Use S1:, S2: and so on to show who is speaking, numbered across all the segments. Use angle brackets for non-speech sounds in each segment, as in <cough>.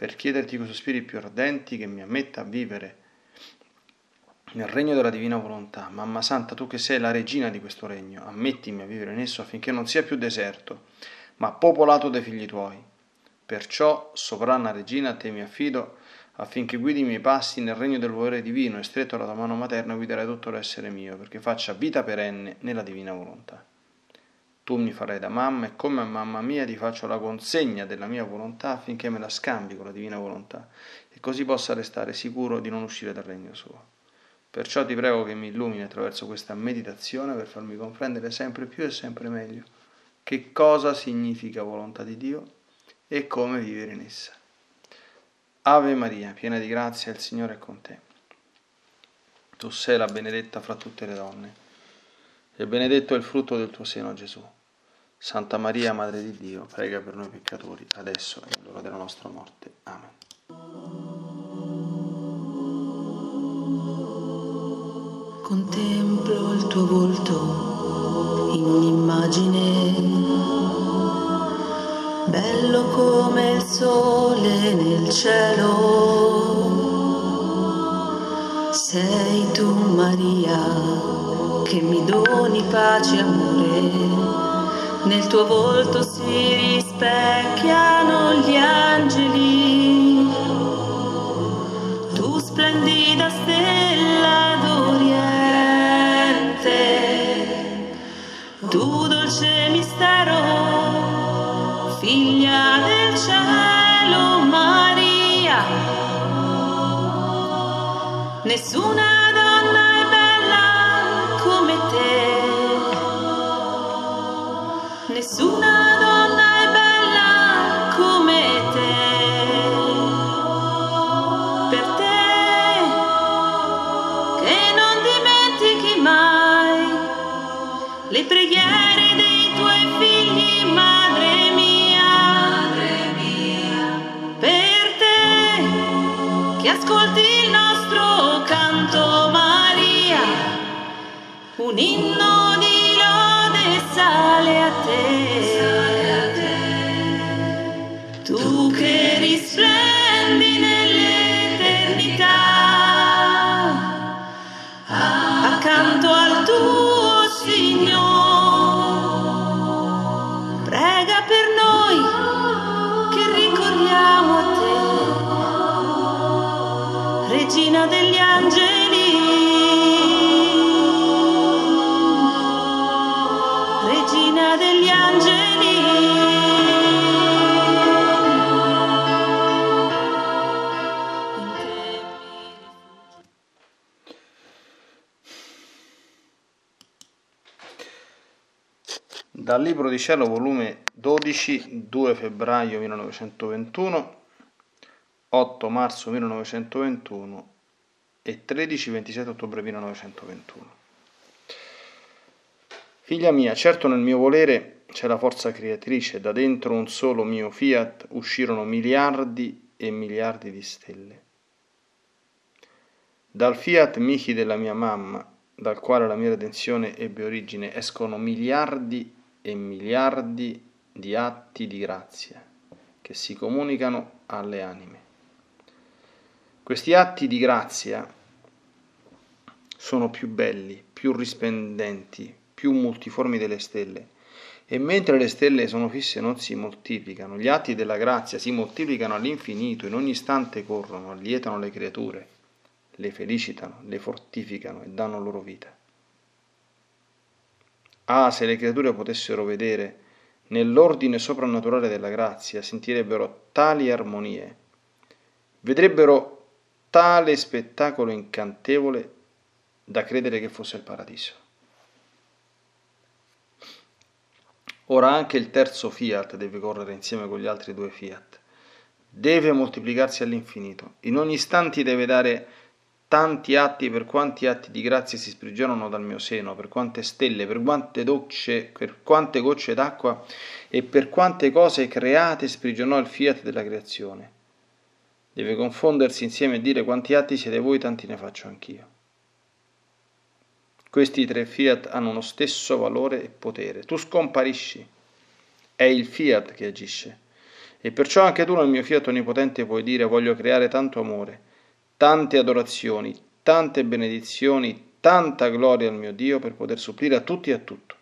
S1: per chiederti con sospiri più ardenti che mi ammetta a vivere nel regno della divina volontà. Mamma Santa, tu che sei la regina di questo regno, ammettimi a vivere in esso affinché non sia più deserto, ma popolato dai figli tuoi. Perciò, sovrana regina, a te mi affido, affinché guidi i miei passi nel regno del volere divino e stretto alla tua mano materna guiderai tutto l'essere mio, perché faccia vita perenne nella divina volontà. Tu mi farai da mamma e come a mamma mia ti faccio la consegna della mia volontà affinché me la scambi con la divina volontà e così possa restare sicuro di non uscire dal regno suo. Perciò ti prego che mi illumini attraverso questa meditazione per farmi comprendere sempre più e sempre meglio che cosa significa volontà di Dio e come vivere in essa. Ave Maria, piena di grazia, il Signore è con te. Tu sei la benedetta fra tutte le donne e benedetto è il frutto del tuo seno, Gesù. Santa Maria, Madre di Dio, prega per noi peccatori, adesso e all'ora della nostra morte. Amen.
S2: Contemplo il tuo volto in un'immagine, bello come il sole nel cielo. Sei tu Maria che mi doni pace e amore nel tuo volto si rispecchiano gli angeli, tu splendida stella d'Oriente, tu dolce mistero, figlia del cielo Maria. Nessuna Nessuna donna
S1: Dal Libro di Cielo, volume 12, 2 febbraio 1921, 8 marzo 1921 e 13-27 ottobre 1921. Figlia mia, certo nel mio volere c'è la forza creatrice, da dentro un solo mio fiat uscirono miliardi e miliardi di stelle. Dal fiat Michi della mia mamma, dal quale la mia redenzione ebbe origine, escono miliardi e miliardi di atti di grazia che si comunicano alle anime. Questi atti di grazia sono più belli, più risplendenti, più multiformi delle stelle. E mentre le stelle sono fisse non si moltiplicano, gli atti della grazia si moltiplicano all'infinito, in ogni istante corrono, allietano le creature, le felicitano, le fortificano e danno loro vita. Ah, se le creature potessero vedere nell'ordine soprannaturale della grazia, sentirebbero tali armonie, vedrebbero tale spettacolo incantevole da credere che fosse il paradiso. Ora anche il terzo fiat deve correre insieme con gli altri due fiat, deve moltiplicarsi all'infinito. In ogni istante deve dare tanti atti per quanti atti di grazia si sprigionano dal mio seno, per quante stelle, per quante, docce, per quante gocce d'acqua e per quante cose create sprigionò il fiat della creazione. Deve confondersi insieme e dire quanti atti siete voi, tanti ne faccio anch'io. Questi tre fiat hanno uno stesso valore e potere. Tu scomparisci. È il fiat che agisce. E perciò anche tu nel mio fiat onnipotente puoi dire voglio creare tanto amore tante adorazioni, tante benedizioni, tanta gloria al mio Dio per poter supplire a tutti e a tutto.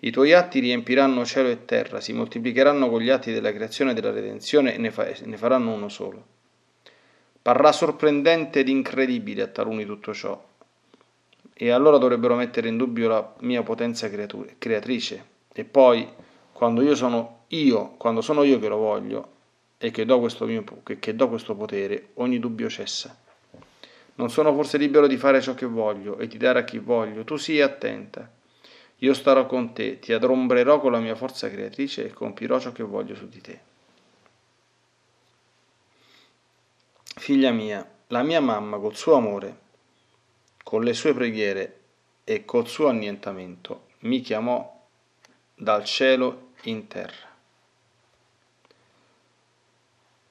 S1: I tuoi atti riempiranno cielo e terra, si moltiplicheranno con gli atti della creazione e della redenzione e ne, fa- ne faranno uno solo. Parrà sorprendente ed incredibile a taluni tutto ciò, e allora dovrebbero mettere in dubbio la mia potenza creatrice. E poi, quando io sono io, quando sono io che lo voglio, e che do, questo mio, che do questo potere, ogni dubbio cessa. Non sono forse libero di fare ciò che voglio e di dare a chi voglio. Tu sii attenta. Io starò con te, ti adombrerò con la mia forza creatrice e compirò ciò che voglio su di te. Figlia mia, la mia mamma col suo amore, con le sue preghiere e col suo annientamento mi chiamò dal cielo in terra.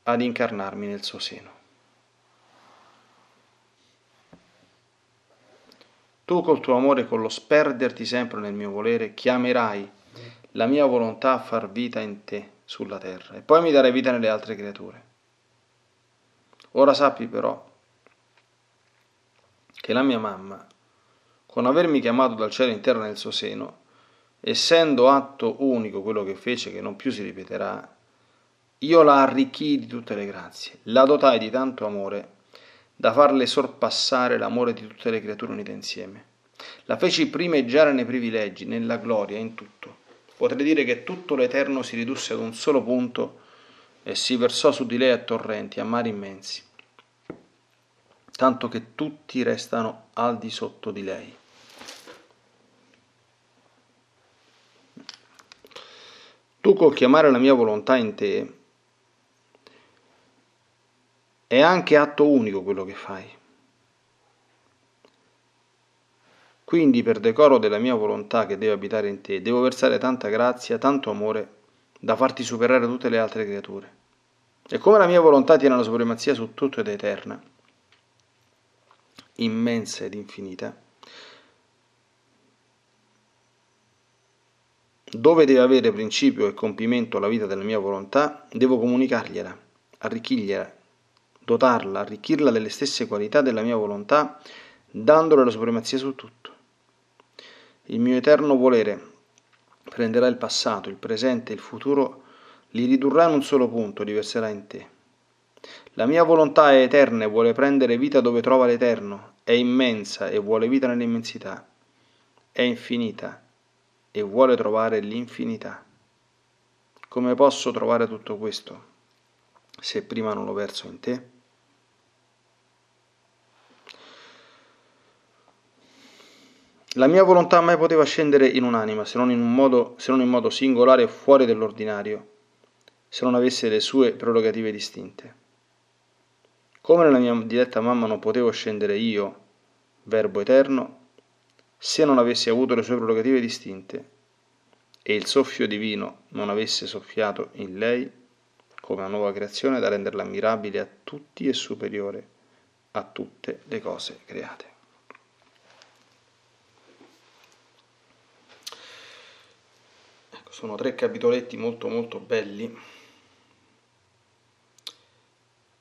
S1: Ad incarnarmi nel suo seno. Tu col tuo amore con lo sperderti sempre nel mio volere chiamerai la mia volontà a far vita in te sulla terra e poi mi darai vita nelle altre creature. Ora sappi però che la mia mamma, con avermi chiamato dal cielo in terra nel suo seno, essendo atto unico quello che fece che non più si ripeterà, io la arricchii di tutte le grazie, la dotai di tanto amore da farle sorpassare l'amore di tutte le creature unite insieme. La feci primeggiare nei privilegi, nella gloria, in tutto. Potrei dire che tutto l'Eterno si ridusse ad un solo punto e si versò su di lei a torrenti, a mari immensi, tanto che tutti restano al di sotto di lei. Tu col chiamare la mia volontà in te, è anche atto unico quello che fai. Quindi per decoro della mia volontà che deve abitare in te, devo versare tanta grazia, tanto amore, da farti superare tutte le altre creature. E come la mia volontà tiene la supremazia su tutto ed eterna, immensa ed infinita, dove deve avere principio e compimento la vita della mia volontà, devo comunicargliela, arricchirgliela, dotarla, arricchirla delle stesse qualità della mia volontà, dandole la supremazia su tutto. Il mio eterno volere prenderà il passato, il presente e il futuro, li ridurrà in un solo punto, li verserà in te. La mia volontà è eterna e vuole prendere vita dove trova l'eterno, è immensa e vuole vita nell'immensità, è infinita e vuole trovare l'infinità. Come posso trovare tutto questo se prima non lo verso in te? La mia volontà mai poteva scendere in un'anima se non in, un modo, se non in modo singolare e fuori dell'ordinario, se non avesse le sue prerogative distinte. Come nella mia diretta mamma non potevo scendere io, Verbo eterno, se non avessi avuto le sue prerogative distinte e il soffio divino non avesse soffiato in lei come una nuova creazione da renderla ammirabile a tutti e superiore a tutte le cose create. sono tre capitoletti molto molto belli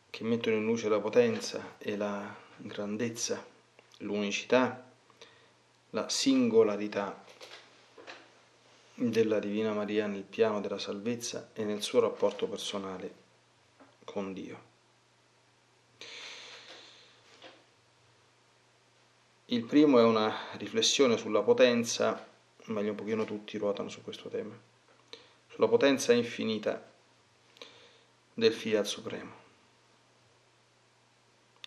S1: che mettono in luce la potenza e la grandezza, l'unicità, la singolarità della Divina Maria nel piano della salvezza e nel suo rapporto personale con Dio. Il primo è una riflessione sulla potenza meglio un pochino tutti ruotano su questo tema, sulla potenza infinita del fiat supremo.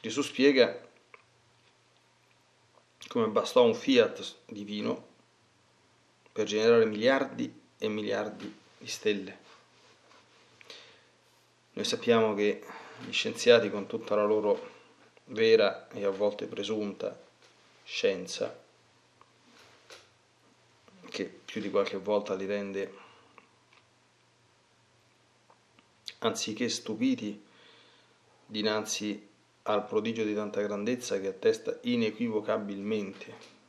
S1: Gesù spiega come bastò un fiat divino per generare miliardi e miliardi di stelle. Noi sappiamo che gli scienziati con tutta la loro vera e a volte presunta scienza, che più di qualche volta li rende anziché stupiti dinanzi al prodigio di tanta grandezza che attesta inequivocabilmente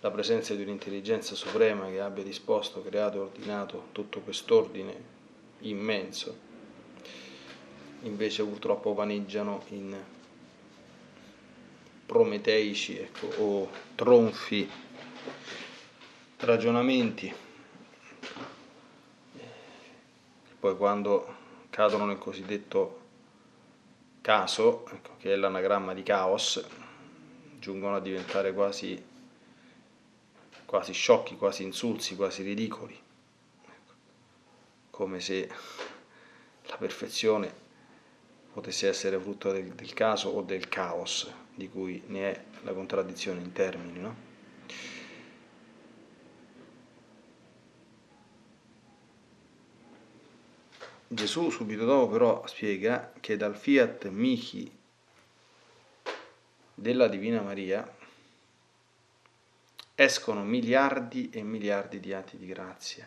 S1: la presenza di un'intelligenza suprema che abbia disposto, creato ordinato tutto quest'ordine immenso, invece purtroppo vaneggiano in prometeici ecco, o tronfi ragionamenti. E poi quando cadono nel cosiddetto caso, ecco, che è l'anagramma di caos, giungono a diventare quasi, quasi sciocchi, quasi insulsi, quasi ridicoli, ecco, come se la perfezione potesse essere frutto del, del, caso o del caos, di cui ne è la contraddizione in termini. No? Gesù subito dopo però spiega che dal fiat mihi della Divina Maria escono miliardi e miliardi di atti di grazia,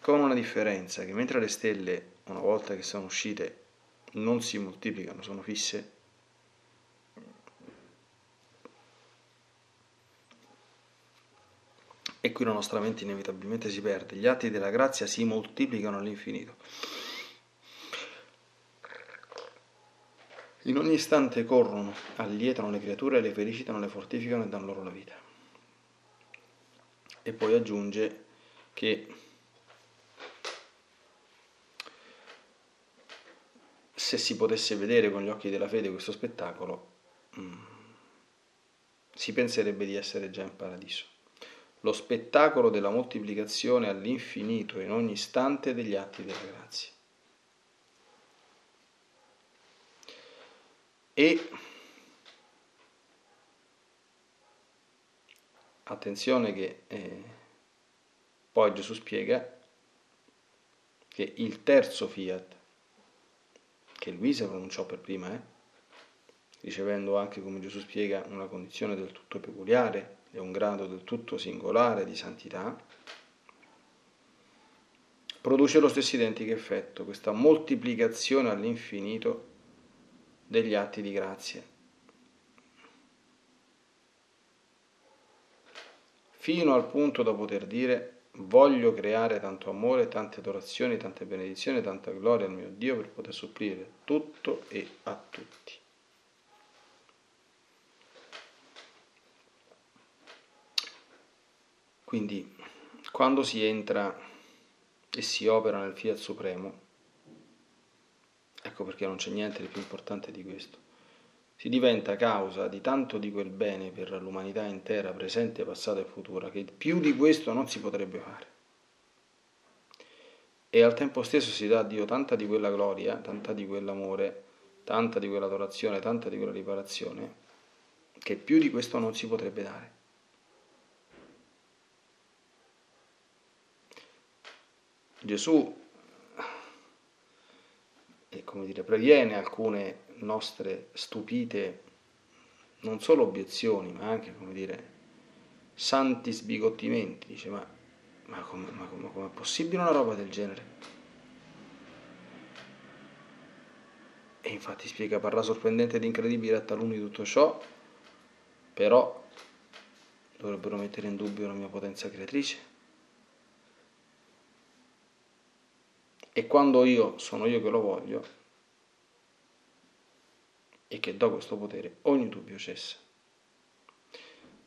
S1: con una differenza che mentre le stelle, una volta che sono uscite, non si moltiplicano, sono fisse, e qui la nostra mente inevitabilmente si perde. Gli atti della grazia si moltiplicano all'infinito. In ogni istante corrono, allietano le creature, le felicitano, le fortificano e danno loro la vita. E poi aggiunge che se si potesse vedere con gli occhi della fede questo spettacolo, mm, si penserebbe di essere già in paradiso lo spettacolo della moltiplicazione all'infinito in ogni istante degli atti della grazia. E attenzione che eh, poi Gesù spiega che il terzo fiat, che Luisa pronunciò per prima, eh, ricevendo anche, come Gesù spiega, una condizione del tutto peculiare, e un grado del tutto singolare di santità, produce lo stesso identico effetto, questa moltiplicazione all'infinito degli atti di grazia. Fino al punto da poter dire voglio creare tanto amore, tante adorazioni, tante benedizioni, tanta gloria al mio Dio per poter supplire tutto e a tutti. Quindi quando si entra e si opera nel Fiat Supremo, ecco perché non c'è niente di più importante di questo, si diventa causa di tanto di quel bene per l'umanità intera, presente, passata e futura, che più di questo non si potrebbe fare. E al tempo stesso si dà a Dio tanta di quella gloria, tanta di quell'amore, tanta di quell'adorazione, tanta di quella riparazione, che più di questo non si potrebbe dare. Gesù e come dire, previene alcune nostre stupite, non solo obiezioni, ma anche, come dire, santi sbigottimenti. Dice, ma, ma, come, ma come, come è possibile una roba del genere? E infatti spiega, parla sorprendente ed incredibile a taluni tutto ciò, però dovrebbero mettere in dubbio la mia potenza creatrice. E quando io sono io che lo voglio e che do questo potere, ogni dubbio cessa.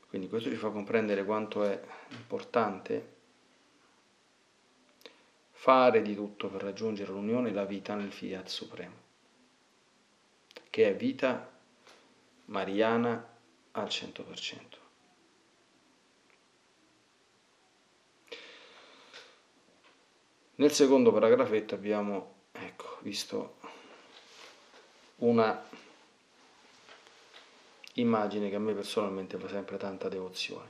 S1: Quindi questo ci fa comprendere quanto è importante fare di tutto per raggiungere l'unione e la vita nel Fiat Supremo, che è vita mariana al 100%. Nel secondo paragrafetto abbiamo ecco, visto una immagine che a me personalmente fa sempre tanta devozione.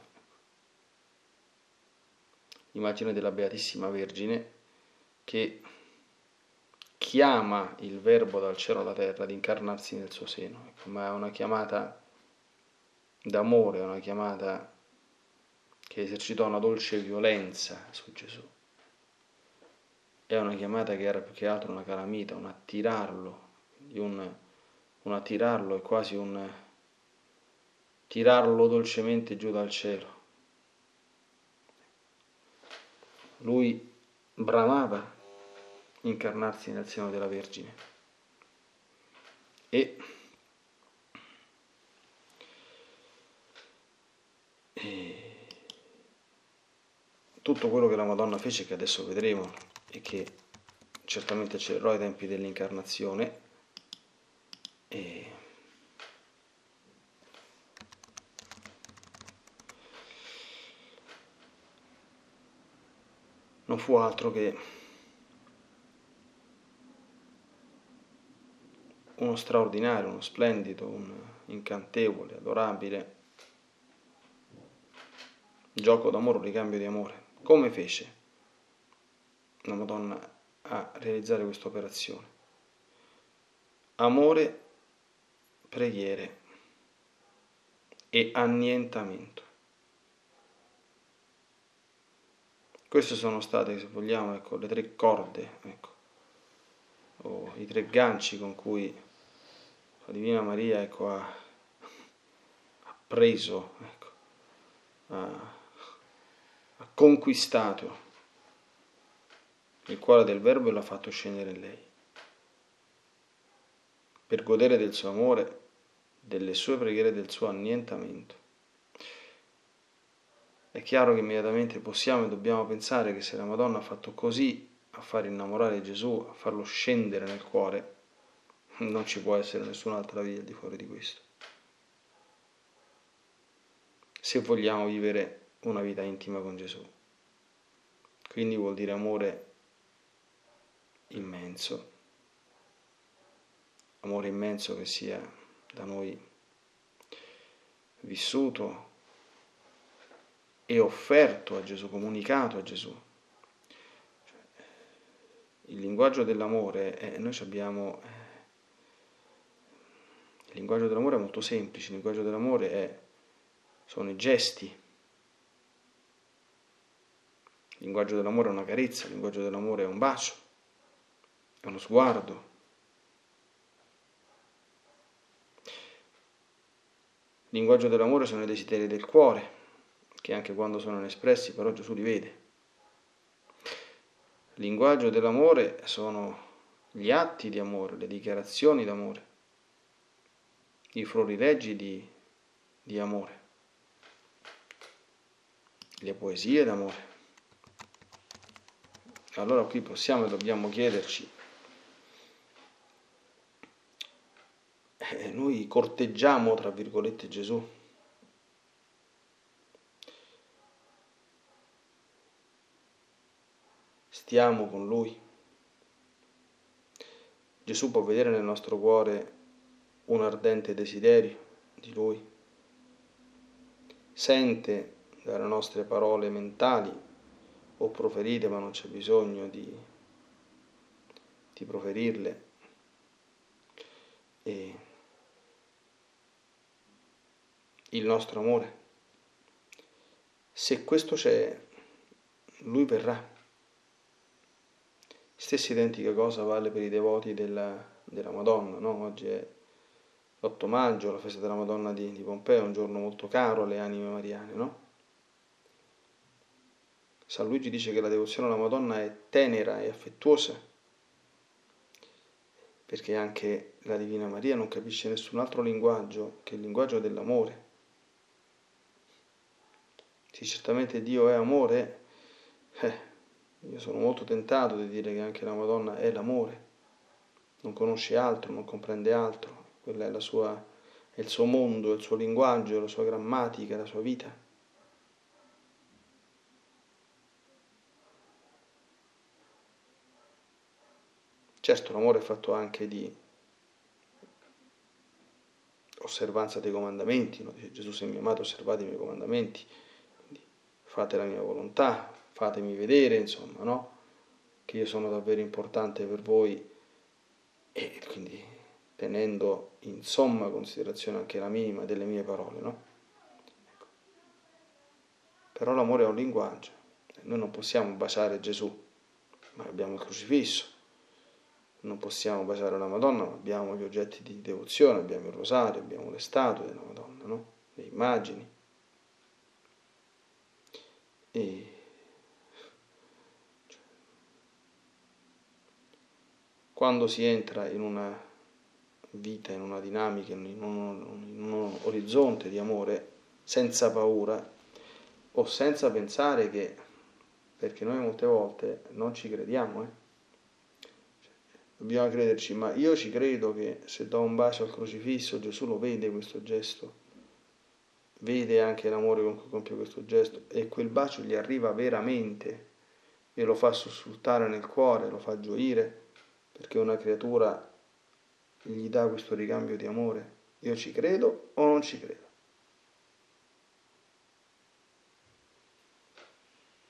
S1: L'immagine della Beatissima Vergine che chiama il verbo dal cielo alla terra ad incarnarsi nel suo seno, ecco, ma è una chiamata d'amore, è una chiamata che esercitò una dolce violenza su Gesù. È una chiamata che era più che altro una calamita, un attirarlo, un, un attirarlo è quasi un tirarlo dolcemente giù dal cielo. Lui bramava incarnarsi nel seno della Vergine e, e tutto quello che la Madonna fece, che adesso vedremo e che certamente accelerò ai tempi dell'incarnazione, e non fu altro che uno straordinario, uno splendido, un incantevole, adorabile gioco d'amore, ricambio di amore. Come fece la Madonna a realizzare questa operazione? Amore, preghiere e annientamento. Queste sono state, se vogliamo, ecco, le tre corde, ecco, o i tre ganci con cui la Divina Maria ecco, ha, ha, preso, ecco, ha, ha conquistato il cuore del Verbo e l'ha fatto scendere in lei. Per godere del suo amore, delle sue preghiere del suo annientamento. È chiaro che immediatamente possiamo e dobbiamo pensare che se la Madonna ha fatto così a far innamorare Gesù, a farlo scendere nel cuore, non ci può essere nessun'altra via di fuori di questo. Se vogliamo vivere una vita intima con Gesù. Quindi vuol dire amore immenso, amore immenso che sia da noi vissuto e offerto a Gesù, comunicato a Gesù. Cioè, il linguaggio dell'amore, eh, noi abbiamo... Eh, il linguaggio dell'amore è molto semplice, il linguaggio dell'amore è, sono i gesti. Il linguaggio dell'amore è una carezza, il linguaggio dell'amore è un bacio, uno sguardo. Il linguaggio dell'amore sono i desideri del cuore che anche quando sono inespressi però Gesù li vede. Linguaggio dell'amore sono gli atti di amore, le dichiarazioni d'amore, i florileggi di, di amore, le poesie d'amore. Allora qui possiamo e dobbiamo chiederci, noi corteggiamo, tra virgolette, Gesù, stiamo con Lui. Gesù può vedere nel nostro cuore un ardente desiderio di Lui, sente dalle nostre parole mentali o proferite, ma non c'è bisogno di, di proferirle. Il nostro amore. Se questo c'è, Lui verrà. Stessa identica cosa vale per i devoti della, della Madonna, no? Oggi è l'8 maggio, la festa della Madonna di, di Pompeo, un giorno molto caro alle anime mariane, no? San Luigi dice che la devozione alla Madonna è tenera e affettuosa, perché anche la Divina Maria non capisce nessun altro linguaggio che il linguaggio dell'amore. Sì, certamente Dio è amore, eh, io sono molto tentato di dire che anche la Madonna è l'amore, non conosce altro, non comprende altro, quello è, sua, è il suo mondo, il suo linguaggio, la sua grammatica, la sua vita. Certo, l'amore è fatto anche di osservanza dei comandamenti, no? dice Gesù se mi amate osservate i miei comandamenti, fate la mia volontà, fatemi vedere, insomma, no? Che io sono davvero importante per voi e quindi tenendo in somma considerazione anche la minima delle mie parole, no? Ecco. Però l'amore è un linguaggio, noi non possiamo baciare Gesù, ma abbiamo il crocifisso, non possiamo baciare la Madonna, ma abbiamo gli oggetti di devozione, abbiamo il rosario, abbiamo le statue della Madonna, no? le immagini. E cioè, quando si entra in una vita, in una dinamica, in un, in un orizzonte di amore senza paura o senza pensare che, perché noi molte volte non ci crediamo, eh? dobbiamo crederci, ma io ci credo che se do un bacio al crocifisso Gesù lo vede questo gesto, vede anche l'amore con cui compie questo gesto e quel bacio gli arriva veramente e lo fa sussultare nel cuore, lo fa gioire, perché una creatura gli dà questo ricambio di amore. Io ci credo o non ci credo?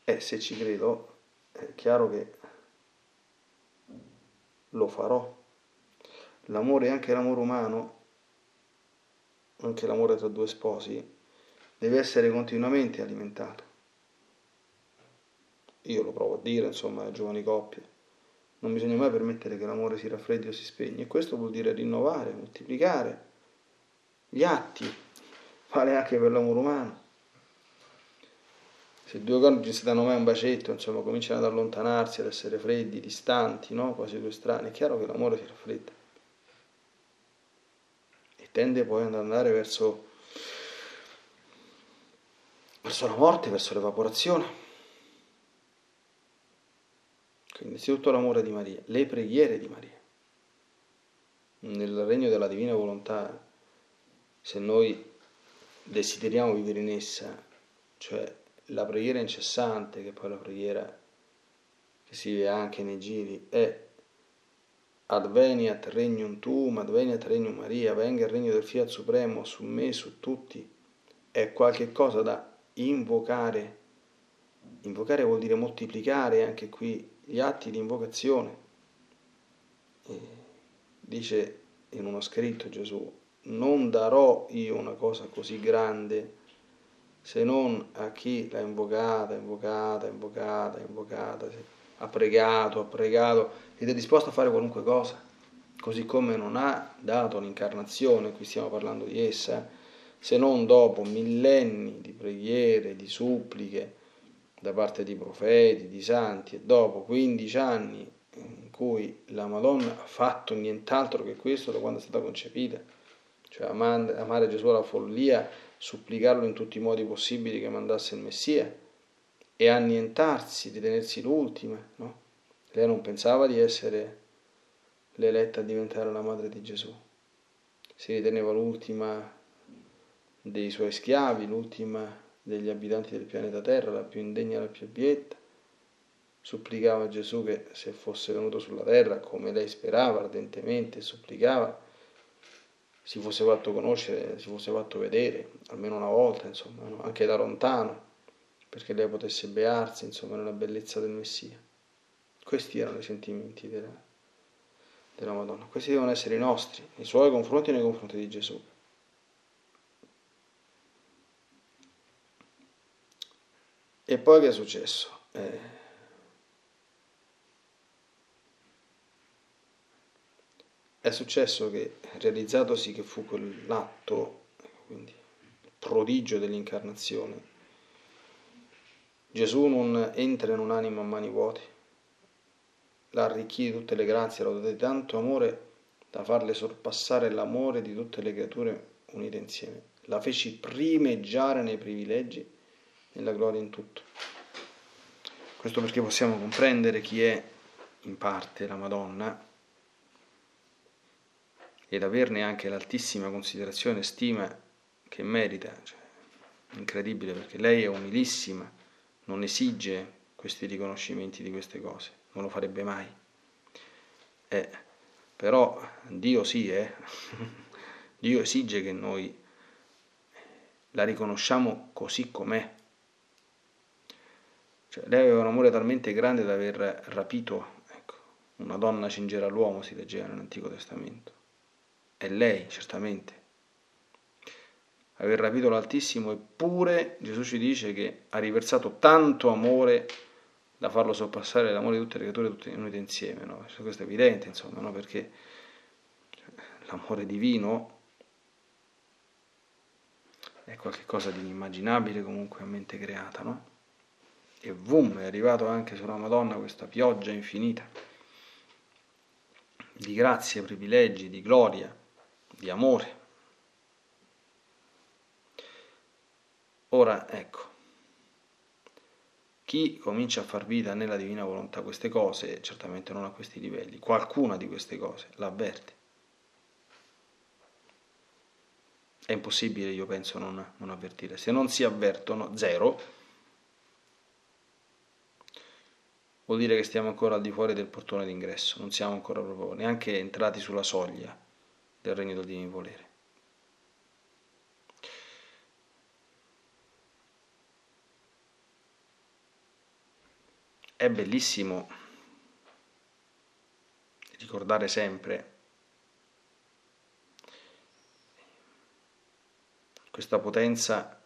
S1: E se ci credo, è chiaro che lo farò. L'amore, anche l'amore umano, anche l'amore tra due sposi, deve essere continuamente alimentato. Io lo provo a dire, insomma, alle giovani coppie non bisogna mai permettere che l'amore si raffreddi o si spegne. E questo vuol dire rinnovare, moltiplicare gli atti. Vale anche per l'amore umano. Se due coniugi si danno mai un bacetto, insomma, cominciano ad allontanarsi, ad essere freddi, distanti, no? quasi due strani, è chiaro che l'amore si raffredda. E tende poi ad andare verso, verso la morte, verso l'evaporazione. Quindi innanzitutto l'amore di Maria, le preghiere di Maria. Nel regno della divina volontà, se noi desideriamo vivere in essa, cioè la preghiera incessante, che poi la preghiera che si vive anche nei giri, è Adveniat regnum tuum, adveniat regnum Maria, venga il regno del Fiat Supremo su me, su tutti, è qualche cosa da invocare. Invocare vuol dire moltiplicare anche qui gli atti di invocazione. E dice in uno scritto Gesù, non darò io una cosa così grande se non a chi l'ha invocata, invocata, invocata, invocata, ha pregato, ha pregato ed è disposto a fare qualunque cosa, così come non ha dato l'incarnazione, qui stiamo parlando di essa, se non dopo millenni di preghiere, di suppliche, da parte di profeti, di santi e dopo 15 anni in cui la Madonna ha fatto nient'altro che questo da quando è stata concepita, cioè amare Gesù alla follia, supplicarlo in tutti i modi possibili che mandasse il Messia e annientarsi, di tenersi l'ultima, no? Lei non pensava di essere l'eletta a diventare la madre di Gesù, si riteneva l'ultima dei suoi schiavi, l'ultima degli abitanti del pianeta Terra, la più indegna e la più abietta. Supplicava Gesù che se fosse venuto sulla terra, come lei sperava ardentemente, supplicava, si fosse fatto conoscere, si fosse fatto vedere, almeno una volta, insomma, no? anche da lontano, perché lei potesse bearsi, insomma, nella bellezza del Messia. Questi erano i sentimenti della, della Madonna. Questi devono essere i nostri, nei suoi confronti e nei confronti di Gesù. E poi che è successo? Eh, è successo che, realizzatosi che fu quell'atto, quindi il prodigio dell'incarnazione, Gesù non entra in un'anima a mani vuote, la arricchì di tutte le grazie, la dotò di tanto amore da farle sorpassare l'amore di tutte le creature unite insieme. La feci primeggiare nei privilegi nella gloria in tutto. Questo perché possiamo comprendere chi è in parte la Madonna ed averne anche l'altissima considerazione e stima che merita. Cioè, incredibile perché lei è umilissima, non esige questi riconoscimenti di queste cose, non lo farebbe mai. Eh, però Dio sì, eh? <laughs> Dio esige che noi la riconosciamo così com'è, cioè, lei aveva un amore talmente grande da aver rapito ecco, una donna cingerà l'uomo, si leggeva nell'Antico Testamento. È lei, certamente. Aver rapito l'Altissimo, eppure Gesù ci dice che ha riversato tanto amore da farlo sorpassare l'amore di tutte le creature tutte unite insieme. No? Questo è evidente, insomma, no? perché l'amore divino è qualcosa di inimmaginabile comunque a mente creata, no? E boom, è arrivato anche sulla Madonna questa pioggia infinita di grazie, privilegi, di gloria, di amore. Ora, ecco, chi comincia a far vita nella divina volontà queste cose, certamente non a questi livelli, qualcuna di queste cose l'avverte. È impossibile, io penso, non, non avvertire. Se non si avvertono, zero, vuol dire che stiamo ancora al di fuori del portone d'ingresso, non siamo ancora proprio neanche entrati sulla soglia del regno del divino volere. È bellissimo ricordare sempre questa potenza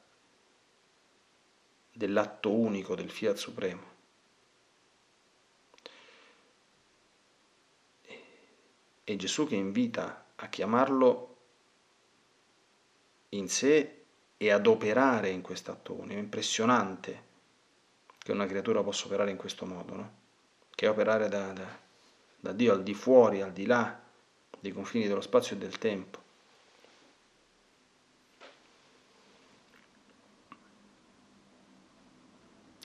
S1: dell'atto unico del Fiat Supremo. E Gesù che invita a chiamarlo in sé e ad operare in quest'atto. È impressionante che una creatura possa operare in questo modo, no? che è operare da, da, da Dio al di fuori, al di là dei confini dello spazio e del tempo.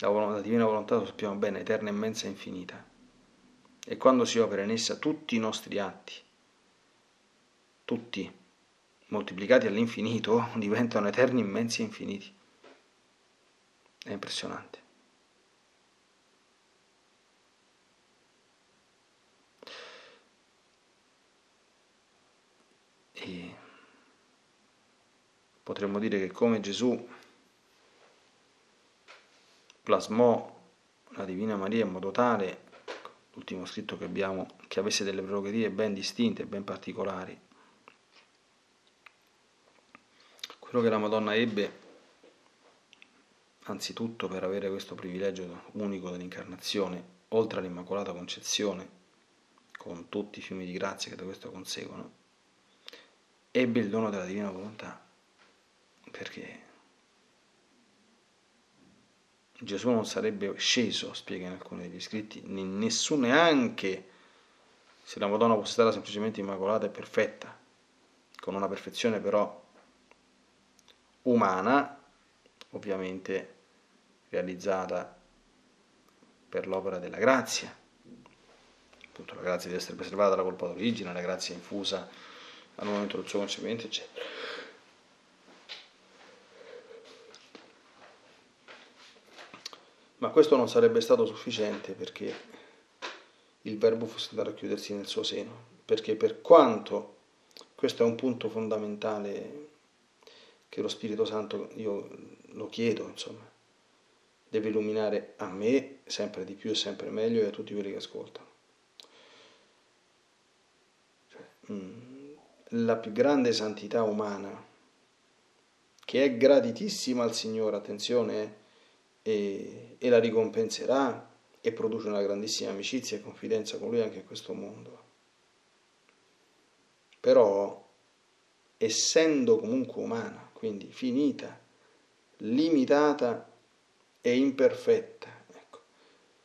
S1: La, la divina volontà, lo sappiamo bene, è eterna, immensa e infinita. E quando si opera in essa tutti i nostri atti, tutti, moltiplicati all'infinito, <laughs> diventano eterni, immensi e infiniti. È impressionante. E potremmo dire che come Gesù plasmò la Divina Maria in modo tale, l'ultimo scritto che abbiamo, che avesse delle prerogative ben distinte, ben particolari. Quello che la Madonna ebbe, anzitutto per avere questo privilegio unico dell'incarnazione, oltre all'Immacolata Concezione, con tutti i fiumi di grazia che da questo conseguono, ebbe il dono della Divina Volontà, perché Gesù non sarebbe sceso, spiega in alcuni degli scritti, nessuno neanche se la Madonna fosse stata semplicemente immacolata e perfetta, con una perfezione però umana, ovviamente realizzata per l'opera della grazia, appunto la grazia di essere preservata dalla colpa d'origine, la grazia infusa al momento del suo concepimento, eccetera. Ma questo non sarebbe stato sufficiente perché il verbo fosse andato a chiudersi nel suo seno, perché per quanto questo è un punto fondamentale che lo Spirito Santo, io lo chiedo, insomma, deve illuminare a me sempre di più e sempre meglio e a tutti quelli che ascoltano. Cioè, mm, la più grande santità umana, che è graditissima al Signore, attenzione, e, e la ricompenserà e produce una grandissima amicizia e confidenza con lui anche in questo mondo. Però, essendo comunque umana, quindi finita, limitata e imperfetta, ecco.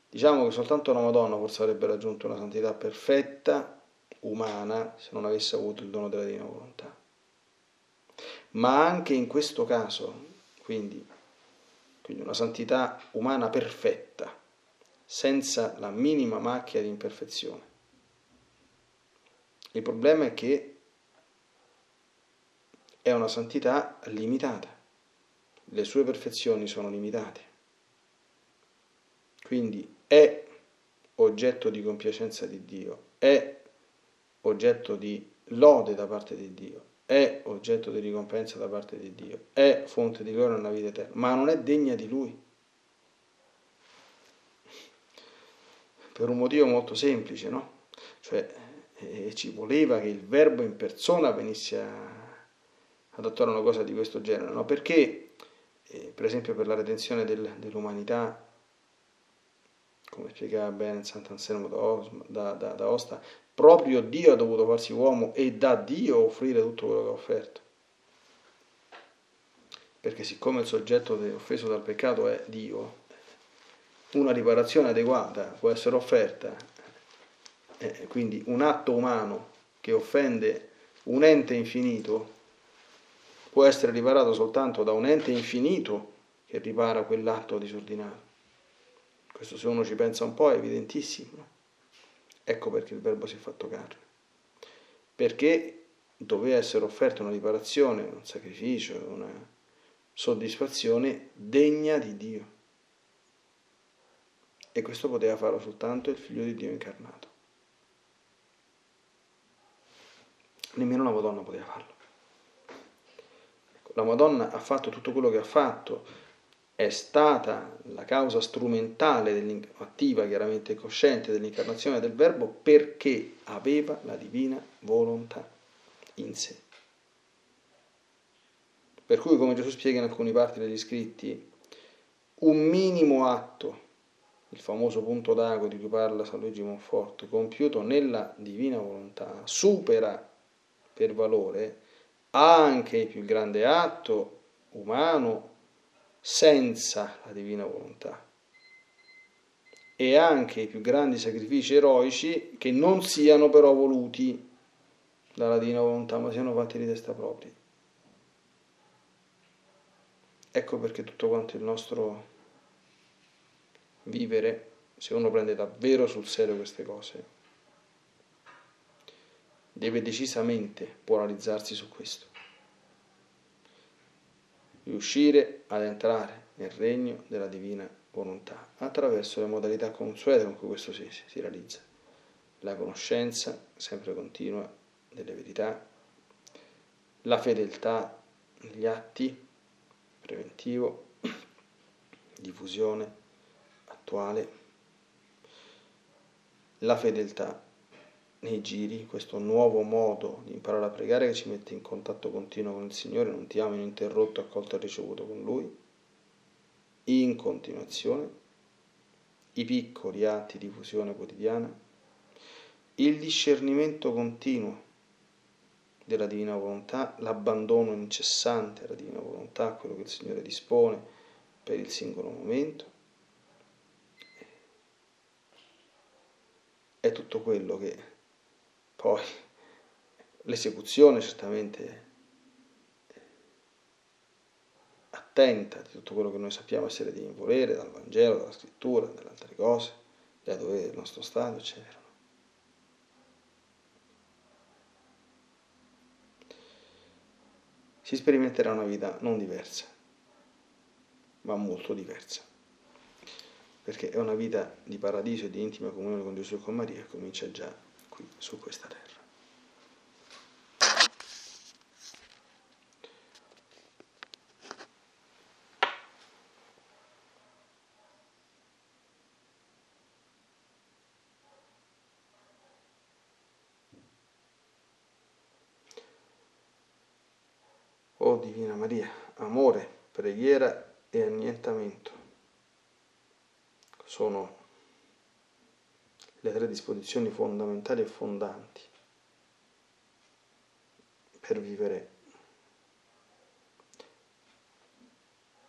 S1: diciamo che soltanto una Madonna forse avrebbe raggiunto una santità perfetta, umana, se non avesse avuto il dono della divina volontà. Ma anche in questo caso, quindi quindi una santità umana perfetta, senza la minima macchia di imperfezione. Il problema è che è una santità limitata, le sue perfezioni sono limitate, quindi è oggetto di compiacenza di Dio, è oggetto di lode da parte di Dio, è oggetto di ricompensa da parte di Dio, è fonte di gloria nella vita eterna, ma non è degna di Lui. Per un motivo molto semplice, no? cioè eh, ci voleva che il verbo in persona venisse ad attuare una cosa di questo genere, no? perché eh, per esempio per la redenzione del, dell'umanità, come spiegava bene Sant'Anselmo da, da, da Osta, proprio Dio ha dovuto farsi uomo e da Dio offrire tutto quello che ha offerto. Perché siccome il soggetto offeso dal peccato è Dio, una riparazione adeguata può essere offerta, eh, quindi un atto umano che offende un ente infinito può essere riparato soltanto da un ente infinito che ripara quell'atto disordinato. Questo se uno ci pensa un po' è evidentissimo. Ecco perché il verbo si è fatto carne. Perché doveva essere offerta una riparazione, un sacrificio, una soddisfazione degna di Dio. E questo poteva farlo soltanto il figlio di Dio incarnato. Nemmeno una Madonna poteva farlo. Ecco, la Madonna ha fatto tutto quello che ha fatto, è stata la causa strumentale, attiva chiaramente cosciente dell'incarnazione del Verbo perché aveva la divina volontà in sé. Per cui, come Gesù spiega in alcuni parti degli scritti, un minimo atto, il famoso punto d'ago di cui parla San Luigi Monforte, compiuto nella divina volontà, supera per valore anche il più grande atto umano senza la divina volontà e anche i più grandi sacrifici eroici che non siano però voluti dalla divina volontà ma siano fatti di testa propria. Ecco perché tutto quanto il nostro vivere, se uno prende davvero sul serio queste cose, deve decisamente polarizzarsi su questo riuscire ad entrare nel regno della divina volontà attraverso le modalità consuete con cui questo si, si realizza. La conoscenza sempre continua delle verità, la fedeltà negli atti, preventivo, diffusione attuale, la fedeltà nei giri, questo nuovo modo di imparare a pregare che ci mette in contatto continuo con il Signore, non ti amo ininterrotto, accolto e ricevuto con Lui, in continuazione, i piccoli atti di fusione quotidiana, il discernimento continuo della divina volontà, l'abbandono incessante alla divina volontà, quello che il Signore dispone per il singolo momento, è tutto quello che poi l'esecuzione certamente attenta di tutto quello che noi sappiamo essere di volere dal Vangelo, dalla scrittura, dalle altre cose, da dove il nostro stato, eccetera. Si sperimenterà una vita non diversa, ma molto diversa, perché è una vita di paradiso e di intima comunione con Gesù e con Maria che comincia già qui su questa terra. O Divina Maria, amore, preghiera e annientamento sono le tre disposizioni fondamentali e fondanti per vivere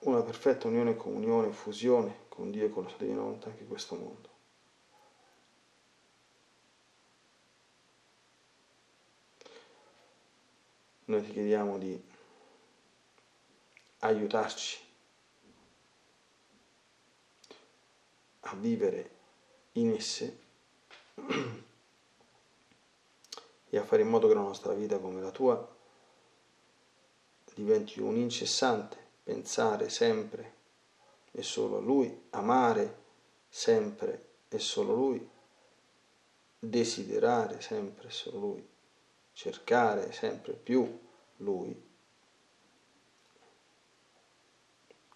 S1: una perfetta unione, comunione, fusione con Dio e con la sua divina anche in questo mondo. Noi ti chiediamo di aiutarci a vivere in esse <clears throat> e a fare in modo che la nostra vita come la tua diventi un incessante pensare sempre e solo a Lui, amare sempre e solo Lui, desiderare sempre e solo Lui, cercare sempre più Lui,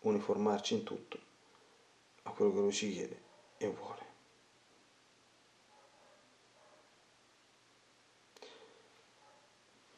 S1: uniformarci in tutto a quello che Lui ci chiede e vuole.